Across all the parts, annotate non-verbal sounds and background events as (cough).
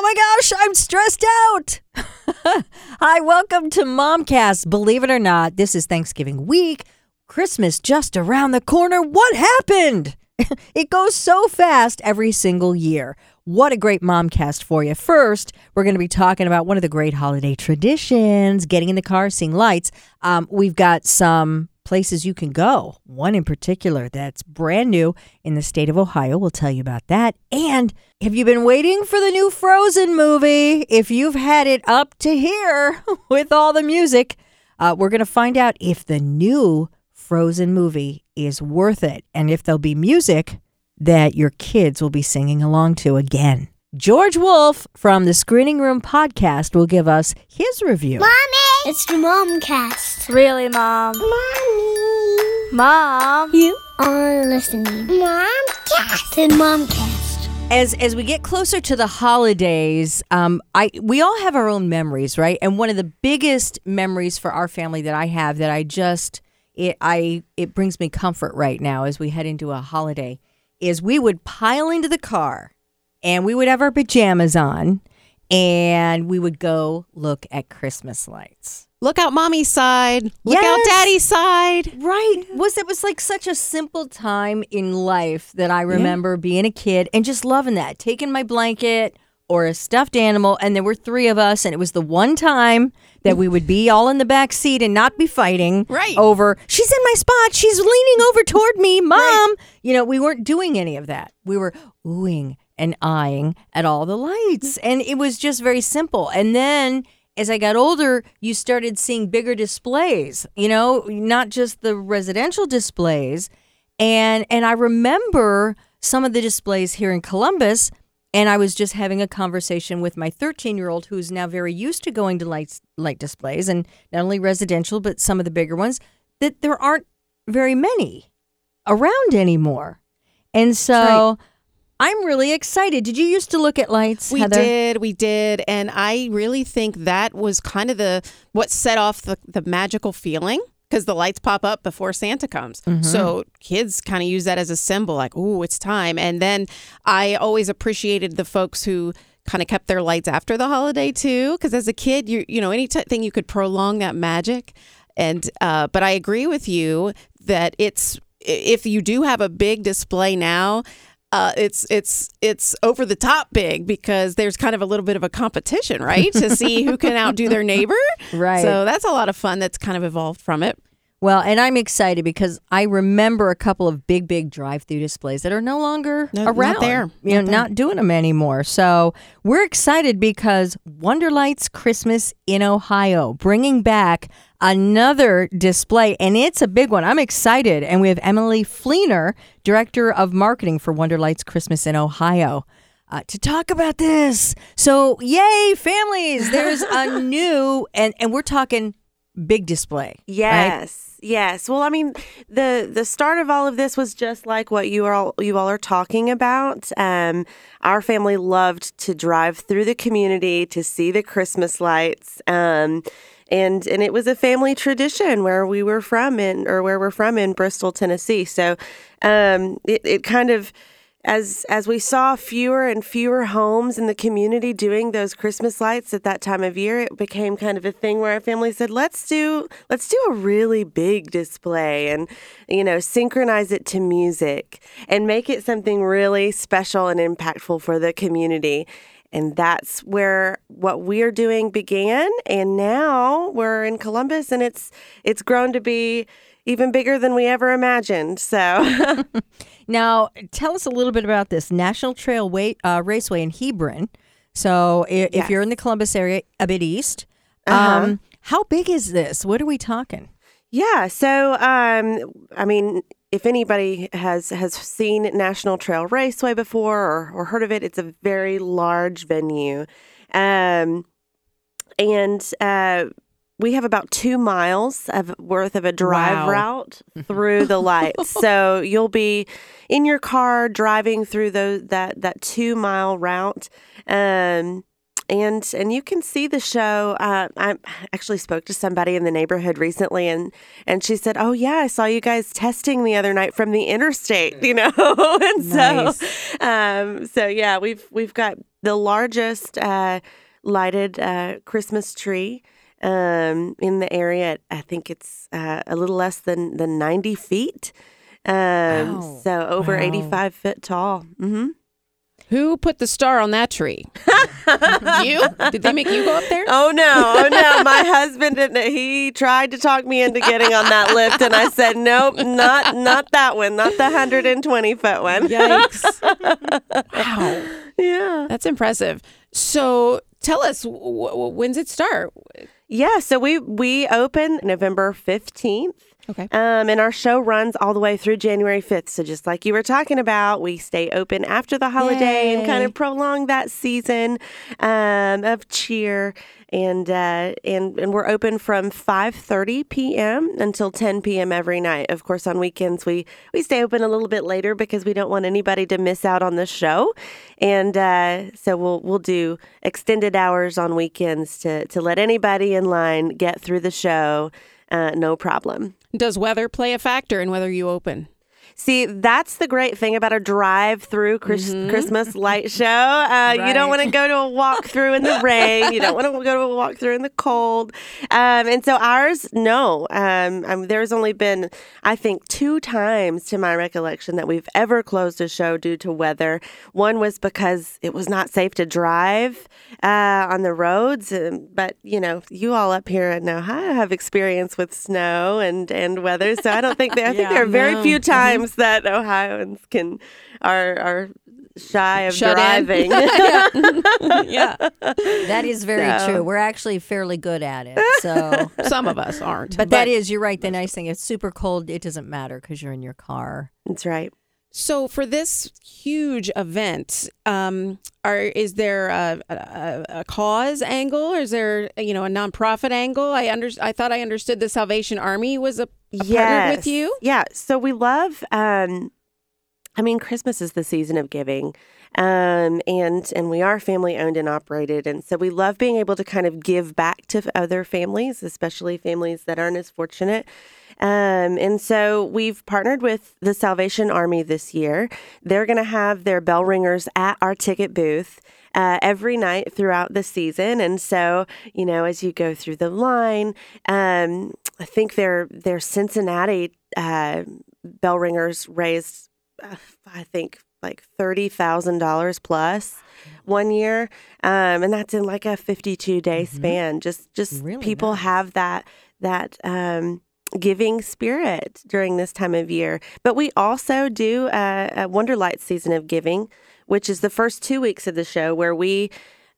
Oh my gosh, I'm stressed out. (laughs) Hi, welcome to Momcast. Believe it or not, this is Thanksgiving week. Christmas just around the corner. What happened? (laughs) it goes so fast every single year. What a great Momcast for you. First, we're going to be talking about one of the great holiday traditions getting in the car, seeing lights. Um, we've got some places you can go. One in particular that's brand new in the state of Ohio. We'll tell you about that. And have you been waiting for the new Frozen movie? If you've had it up to here (laughs) with all the music, uh, we're going to find out if the new Frozen movie is worth it and if there'll be music that your kids will be singing along to again. George Wolf from the Screening Room podcast will give us his review. Mommy! It's the Momcast. Really, Mom? Mommy! Mom? You are listening. Momcast. The Momcast. As as we get closer to the holidays, um, I we all have our own memories, right? And one of the biggest memories for our family that I have that I just it I it brings me comfort right now as we head into a holiday is we would pile into the car and we would have our pajamas on and we would go look at Christmas lights. Look out mommy's side. Look out daddy's side. Right. Was it was like such a simple time in life that I remember being a kid and just loving that. Taking my blanket or a stuffed animal and there were 3 of us and it was the one time that we would be all in the back seat and not be fighting Right. over she's in my spot, she's leaning over toward me, mom. You know, we weren't doing any of that. We were oohing and eyeing at all the lights and it was just very simple. And then as I got older, you started seeing bigger displays, you know, not just the residential displays. And and I remember some of the displays here in Columbus and I was just having a conversation with my 13-year-old who's now very used to going to lights light displays and not only residential but some of the bigger ones that there aren't very many around anymore. And so I'm really excited. Did you used to look at lights, We Heather? did, we did, and I really think that was kind of the what set off the, the magical feeling because the lights pop up before Santa comes. So kids kind of use that as a symbol, like, "Oh, it's time." And then I always appreciated the folks who kind of kept their lights after the holiday too, because as a kid, you you know anything you could prolong that magic. And uh, but I agree with you that it's if you do have a big display now, uh, it's it's it's over the top big because there's kind of a little bit of a competition, right, to see who can outdo their neighbor. (laughs) Right. So that's a lot of fun. That's kind of evolved from it. Well, and I'm excited because I remember a couple of big, big drive-through displays that are no longer No- not around. there. You know, Not there. not doing them anymore. So we're excited because Wonderlights Christmas in Ohio, bringing back another display, and it's a big one. I'm excited, and we have Emily Fleener, director of marketing for Wonderlights Christmas in Ohio. Uh, to talk about this. So, yay, families. There's a (laughs) new, and, and we're talking big display. right? Yes. Well, I mean, the the start of all of this was just like what you all you all are talking about. Um, our family loved to drive through the community to see the Christmas lights. Um, and and it was a family tradition where we were from in or where we're from in Bristol, Tennessee. So, um, it it kind of as as we saw fewer and fewer homes in the community doing those Christmas lights at that time of year, it became kind of a thing where our family said, "Let's do let's do a really big display and you know synchronize it to music and make it something really special and impactful for the community." And that's where what we're doing began, and now we're in Columbus, and it's it's grown to be even bigger than we ever imagined. So. (laughs) Now, tell us a little bit about this National Trail Way, uh, Raceway in Hebron. So, i- if you're in the Columbus area, a bit east, um, how big is this? What are we talking? Yeah. So, um, I mean, if anybody has has seen National Trail Raceway before or, or heard of it, it's a very large venue, um, and uh, we have about two miles of worth of a drive Wow. route through the lights. (laughs) so you'll be in your car driving through those that that two mile route. Um, and and you can see the show. Uh, I actually spoke to somebody in the neighborhood recently, and and she said, "Oh yeah, I saw you guys testing the other night from the interstate." You know, (laughs) and Nice. so um, so yeah, we've we've got the largest uh, lighted uh, Christmas tree um, in the area. I think it's uh, a little less than than ninety feet. Um, Wow. So over Wow. eighty five foot tall. hmm Who put the star on that tree? (laughs) you? Did they make you go up there? Oh no, oh no. My husband didn't he tried to talk me into getting on that lift and I said, Nope, not not that one, not the hundred and twenty foot one. Yikes. (laughs) wow. Yeah. That's impressive. So tell us, w- w- when's it start? Yeah, so we we open November fifteenth. Okay. Um, and our show runs all the way through January 5th. So, just like you were talking about, we stay open after the holiday and kind of prolong that season um, of cheer. And, uh, and and we're open from 5:30 p.m. until 10 p.m. every night. Of course, on weekends we we stay open a little bit later because we don't want anybody to miss out on the show. And uh, so we'll we'll do extended hours on weekends to to let anybody in line get through the show. Uh, no problem. Does weather play a factor in whether you open? See, that's the great thing about a drive-through Chris- Christmas (laughs) light show. Uh, You don't want to go to a walk-through in the (laughs) rain. You don't want to go to a walk-through in the cold. Um, and so ours, no. Um, um, there's only been, I think, two times to my recollection that we've ever closed a show due to weather. One was because it was not safe to drive uh, on the roads. Um, but you know, you all up here in Ohio have experience with snow and and weather, so I don't think there. I think there are very no. few (laughs) times (laughs) that Ohioans can are are shy of Shut driving. (laughs) (laughs) yeah. That is very So- true. We're actually fairly good at it. So, Some of us aren't. but that is, you're right. The nice thing, it's super cold. It doesn't matter because you're in your car. That's right. So for this huge event, um, are is there a, a, a cause angle, or is there you know a nonprofit angle? I under I thought I understood the Salvation Army was a, a partnered with you. Yeah. So we love. Um, I mean, Christmas is the season of giving, um, and and we are family owned and operated, and so we love being able to kind of give back to other families, especially families that aren't as fortunate. Um, and so we've partnered with the Salvation Army this year. They're going to have their bell ringers at our ticket booth uh, every night throughout the season. And so, you know, as you go through the line, um, I think their their Cincinnati uh, bell ringers raised, uh, I think, like thirty thousand dollars plus one year, um, and that's in like a fifty-two day span. Just just Really people nice. have that that. Um, giving spirit during this time of year but we also do a, a wonderlight season of giving which is the first two weeks of the show where we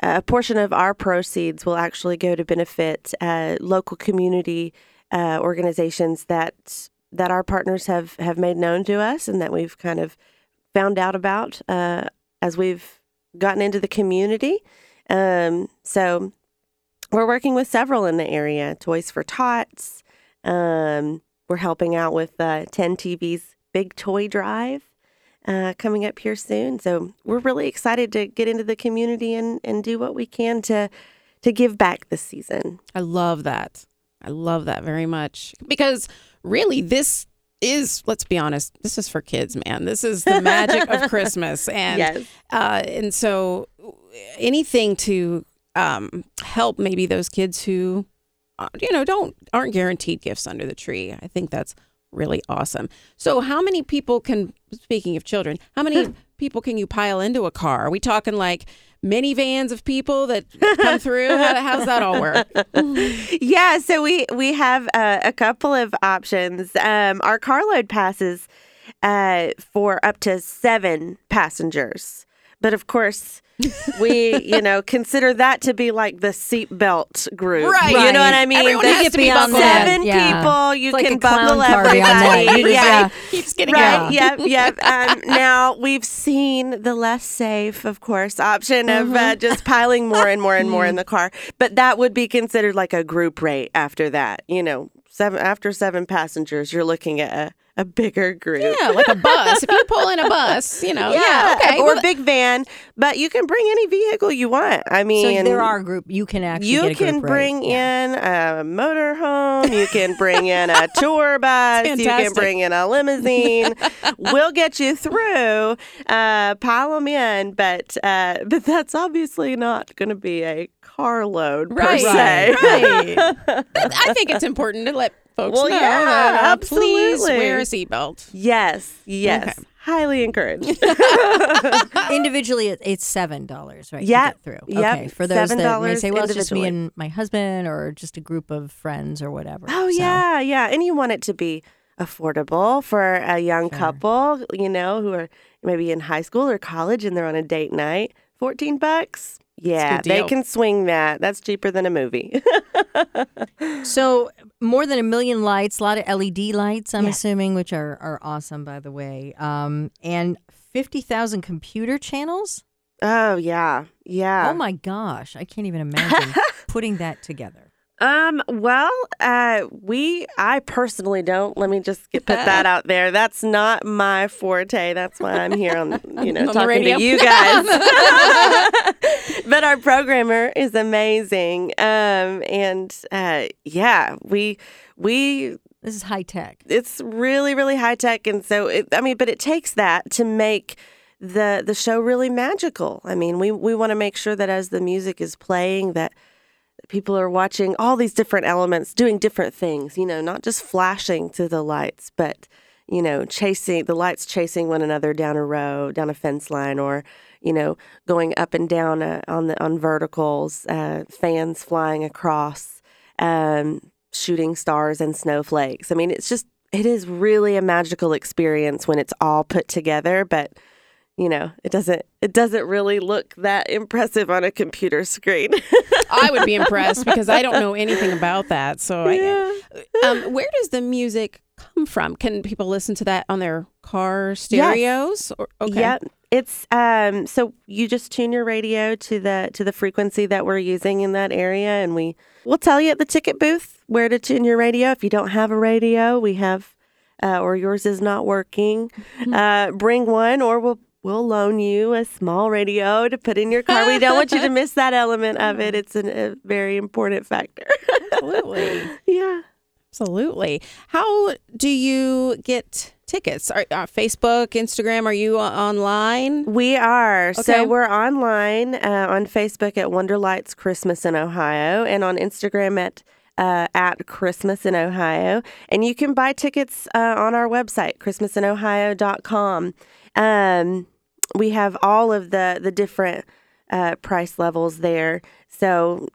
a portion of our proceeds will actually go to benefit uh, local community uh, organizations that that our partners have have made known to us and that we've kind of found out about uh, as we've gotten into the community. Um, so we're working with several in the area. Toys for Tots. Um, we're helping out with uh, 10 TV's Big Toy Drive uh, coming up here soon. So we're really excited to get into the community and, and do what we can to to give back this season. I love that. I love that very much because really this is let's be honest this is for kids man this is the magic of (laughs) christmas and Yes. uh, and so anything to um, help maybe those kids who you know don't aren't guaranteed gifts under the tree. I think that's really awesome. So how many people can speaking of children how many (laughs) people can you pile into a car? Are we talking like minivans of people that come through? How, how's that all work? (laughs) Yeah, so we we have uh, a couple of options. Um, our carload passes uh, for up to seven passengers, but of course. (laughs) we, you know, consider that to be like the seatbelt group. Right. You know what I mean? Everyone has to be beyond buckled seven Yeah. people. You like can a buckle party on that. everybody. You just- yeah. yeah. keeps getting Right. Yeah. Yep. Yep. (laughs) Um, now we've seen the less safe, of course, option of uh, just piling more and more and more in the (laughs) car, but that would be considered like a group rate after that. You know, seven after seven passengers, you're looking at a, a bigger group. Yeah, like a bus. if you pull in a bus, you know, yeah, okay. or well, a big van, but you can bring any vehicle you want. I So mean, there are group you can actually you get a can group rate. bring in a motorhome, you can bring in a (laughs) tour bus, you can bring in a limousine. (laughs) we'll get you through. Uh, pile them in, but uh, but that's obviously not going to be a carload per right, se. right. (laughs) I think it's important to let folks Well, know yeah, that, uh, please absolutely. wear a seatbelt. Yes, yes, Okay. highly encouraged. (laughs) (laughs) Individually, it's seven dollars, right? Yep, To get through. yep, Okay. For those that may $7 say, well, it's just me and my husband, or just a group of friends, or whatever. Oh So- yeah, yeah, and you want it to be affordable for a young couple, you know, who are maybe in high school or college and they're on a date night. Fourteen bucks. Yeah, they can swing that. That's cheaper than a movie. (laughs) So more than a million lights, a lot of LED lights, I'm assuming, which are are awesome, by the way. Um, and fifty thousand computer channels. oh yeah, yeah. Oh my gosh, I can't even imagine (laughs) putting that together. Um. Well, uh, we. I personally don't. Let me just get, put that (laughs) out there. That's not my forte. That's why I'm here on, you know, (laughs) On talking to you guys. (laughs) but our programmer is amazing. Um. And uh, yeah, we we This is high tech. it's really really high tech and so it, i mean but it takes that to make the the show really magical i mean we we want to make sure that as the music is playing that people are watching all these different elements doing different things you know not just flashing to the lights but you know chasing the lights chasing one another down a row down a fence line or you know going up and down uh, on the on verticals uh, fans flying across um, shooting stars and snowflakes. I mean it's just it is really a magical experience when it's all put together but you know it doesn't it doesn't really look that impressive on a computer screen I would be (laughs) impressed because I don't know anything about that. So, I, um, where does the music come from? Can people listen to that on their car stereos? Or, okay. Yep. It's um so you just tune your radio to the to the frequency that we're using in that area and we we'll tell you at the ticket booth where to tune your radio. If you don't have a radio, we have uh, or yours is not working, uh, bring one or we'll we'll loan you a small radio to put in your car. We don't want you to miss that element of it. (laughs) It's an, a very important factor. Absolutely. (laughs) yeah. Absolutely. How do you get tickets? Are, uh, Facebook, Instagram, are you uh, online? We are. Okay. So we're online uh, on Facebook at Wonderlights Christmas in Ohio and on Instagram at uh, at Christmas in Ohio. And you can buy tickets uh, on our website, christmasinohio.com. Um, we have all of the, the different uh, price levels there. So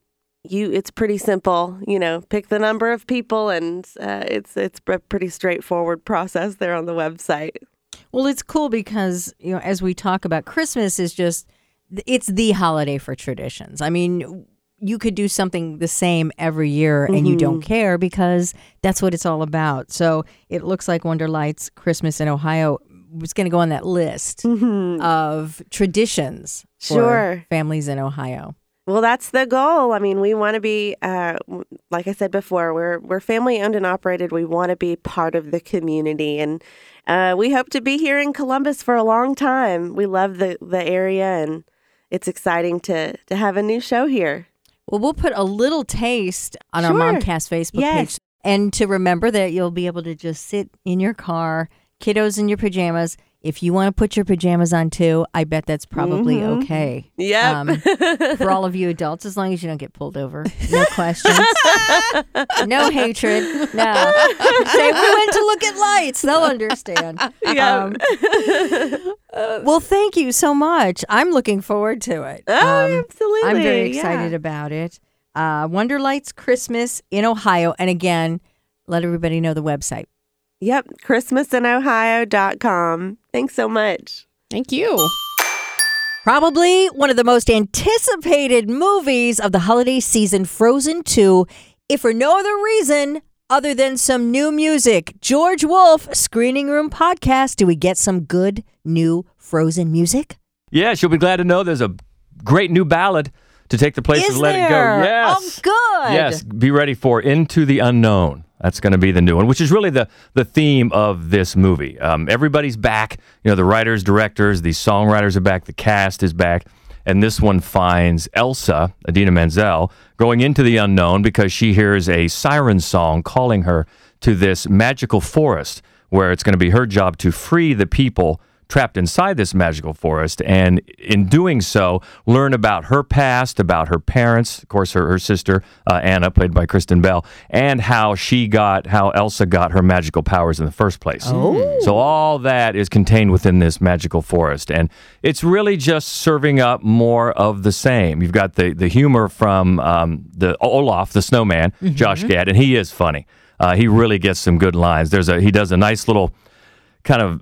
you it's pretty simple you know pick the number of people and uh, it's it's a pretty straightforward process there on the website Well, it's cool because you know, as we talk about Christmas, is just it's the holiday for traditions. I mean, you could do something the same every year and you don't care because that's what it's all about. So it looks like Wonder Lights Christmas in Ohio was going to go on that list of traditions for Sure. families in Ohio. Well, that's the goal. I mean, we want to be, uh, like I said before, we're we're family owned and operated. We want to be part of the community, and uh, we hope to be here in Columbus for a long time. We love the the area, and it's exciting to to have a new show here. Well, we'll put a little taste on our Momcast Facebook Yes. page. And to remember that you'll be able to just sit in your car, kiddos in your pajamas. If you want to put your pajamas on too, I bet that's probably okay. Yeah. Um, for all of you adults, as long as you don't get pulled over. No (laughs) questions. no hatred. No. Say, we went to look at lights. They'll understand. (laughs) Yeah. Um, well, thank you so much. I'm looking forward to it. Oh, Um, absolutely. I'm very yeah. excited about it. Uh, Wonder Lights Christmas in Ohio. And again, let everybody know the website. Yep. ChristmasInOhio.com. Thanks so much. Thank you. Probably one of the most anticipated movies of the holiday season, Frozen 2, if for no other reason other than some new music. George Wolf, Screening Room Podcast. Do we get some good new Frozen music? Yes, you'll be glad to know there's a great new ballad to take the place Is of Let It? Go. Yes. Oh, good. Yes. Be ready for Into the Unknown. That's going to be the new one, which is really the the theme of this movie. Um, everybody's back. You know, the writers, directors, the songwriters are back. The cast is back. And this one finds Elsa, Idina Menzel, going into the unknown because she hears a siren song calling her to this magical forest where it's going to be her job to free the people trapped inside this magical forest. And in doing so, learn about her past, about her parents, of course, her, her sister, uh, Anna, played by Kristen Bell, and how she got, how Elsa got her magical powers in the first place. Oh. So all that is contained within this magical forest. And it's really just serving up more of the same. You've got the, the humor from um, the Olaf, the snowman, Josh Gad, and he is funny. Uh, he really gets some good lines. There's a he does a nice little kind of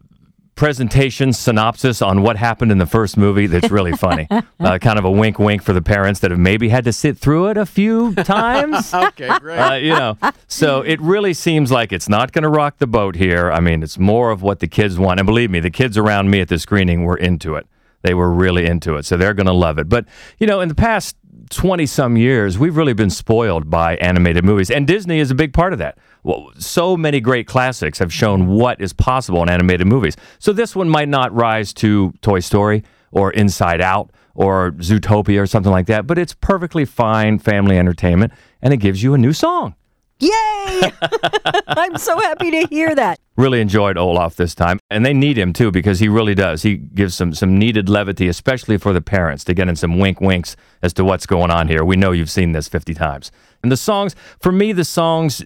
presentation synopsis on what happened in the first movie that's really funny. (laughs) uh, kind of a wink wink for the parents that have maybe had to sit through it a few times. (laughs) Okay, great. Uh, you know, so it really seems like it's not going to rock the boat here. I mean, it's more of what the kids want. And believe me, the kids around me at the screening were into it. They were really into it. So they're going to love it. But, you know, in the past 20 some years, we've really been spoiled by animated movies. And Disney is a big part of that. Well, so many great classics have shown what is possible in animated movies. So this one might not rise to Toy Story or Inside Out or Zootopia or something like that, but it's perfectly fine family entertainment and it gives you a new song. Yay! (laughs) I'm so happy to hear that. Really enjoyed Olaf this time, and they need him too because he really does. He gives some some needed levity, especially for the parents, to get in some wink winks as to what's going on here. We know you've seen this 50 times. And the songs, for me, the songs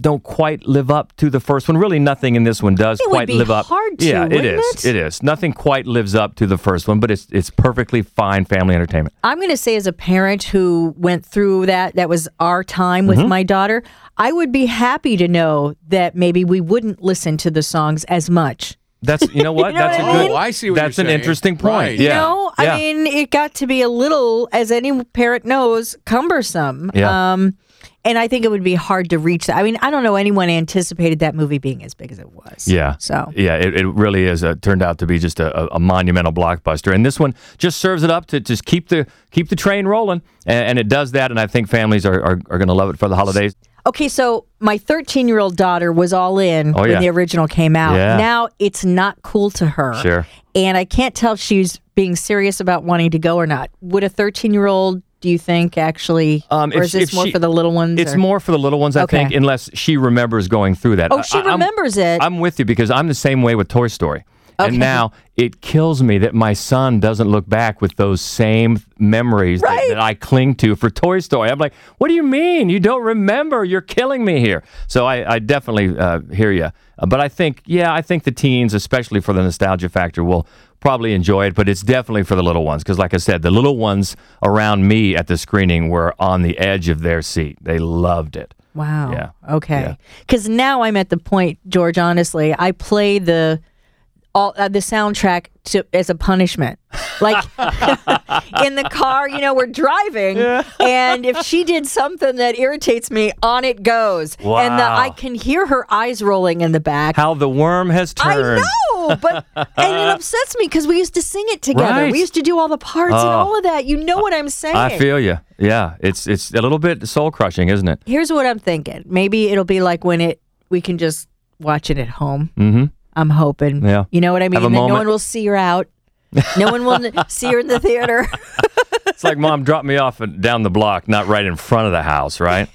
don't quite live up to the first one. Really, nothing in this one does It would quite be live up. hard to, yeah, it wouldn't is. it? It is. Nothing quite lives up to the first one, but it's it's perfectly fine family entertainment. I'm going to say, as a parent who went through that, that was our time with Mm-hmm. my daughter, I would be happy to know that maybe we wouldn't listen to the songs as much. That's you know (laughs) what? You know that's what a I good. mean? Oh, I see what That's you're an saying. interesting point. Right. You Yeah. know, yeah. I mean, it got to be a little, as any parent knows, cumbersome. Yeah. Um, and I think it would be hard to reach that. I mean, I don't know anyone anticipated that movie being as big as it was. Yeah. So Yeah, it, it really is. Uh, turned out to be just a, a, a monumental blockbuster, and this one just serves it up to just keep the keep the train rolling, and, and it does that. And I think families are are, are going to love it for the holidays. Okay, so my 13 year old daughter was all in Oh, when yeah. the original came out. Yeah. Now it's not cool to her. Sure. And I can't tell if she's being serious about wanting to go or not. Would a 13 year old, do you think, actually, Um, or if- is this more she- for the little ones? It's or- more for the little ones, I Okay. think, unless she remembers going through that. Oh, she I- I'm- remembers it. I'm with you because I'm the same way with Toy Story. Okay. And now it kills me that my son doesn't look back with those same memories that, Right. that I cling to for Toy Story. I'm like, what do you mean? You don't remember? You're killing me here. So I, I definitely uh, hear you. Uh, but I think, yeah, I think the teens, especially for the nostalgia factor, will probably enjoy it. But it's definitely for the little ones because, like I said, the little ones around me at the screening were on the edge of their seat. They loved it. Wow. Yeah. Okay. Yeah. Because now I'm at the point, George. Honestly, I play the all uh, the soundtrack to as a punishment. Like (laughs) in the car, you know, we're driving, and if she did something that irritates me, on it goes, and the, I can hear her eyes rolling in the back. How the worm has turned. I know, but and it upsets me because we used to sing it together. Right. We used to do all the parts and Oh. all of that. You know what I'm saying? I feel you. Yeah, it's it's a little bit soul crushing, isn't it? Here's what I'm thinking. Maybe it'll be like when it we can just watch it at home. Mm-hmm. I'm hoping. Yeah. You know what I mean? Have a And no one will see her out. No one will (laughs) see her in the theater. (laughs) It's like mom drop me off down the block, not right in front of the house, right?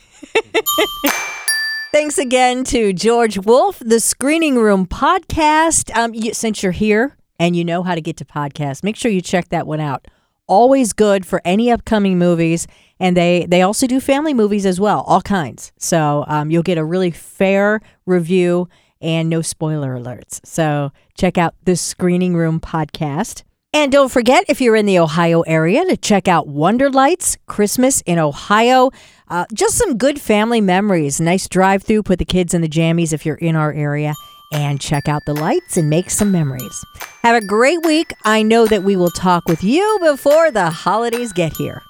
(laughs) Thanks again to George Wolf, the Screening Room podcast. Um, you, since you're here and you know how to get to podcasts, make sure you check that one out. Always good for any upcoming movies, and they they also do family movies as well, all kinds. So um, you'll get a really fair review and no spoiler alerts. So check out the Screening Room podcast. And don't forget, if you're in the Ohio area, to check out Wonder Lights Christmas in Ohio. Uh, just some good family memories. Nice drive through. Put the kids in the jammies if you're in our area. And check out the lights and make some memories. Have a great week. I know that we will talk with you before the holidays get here.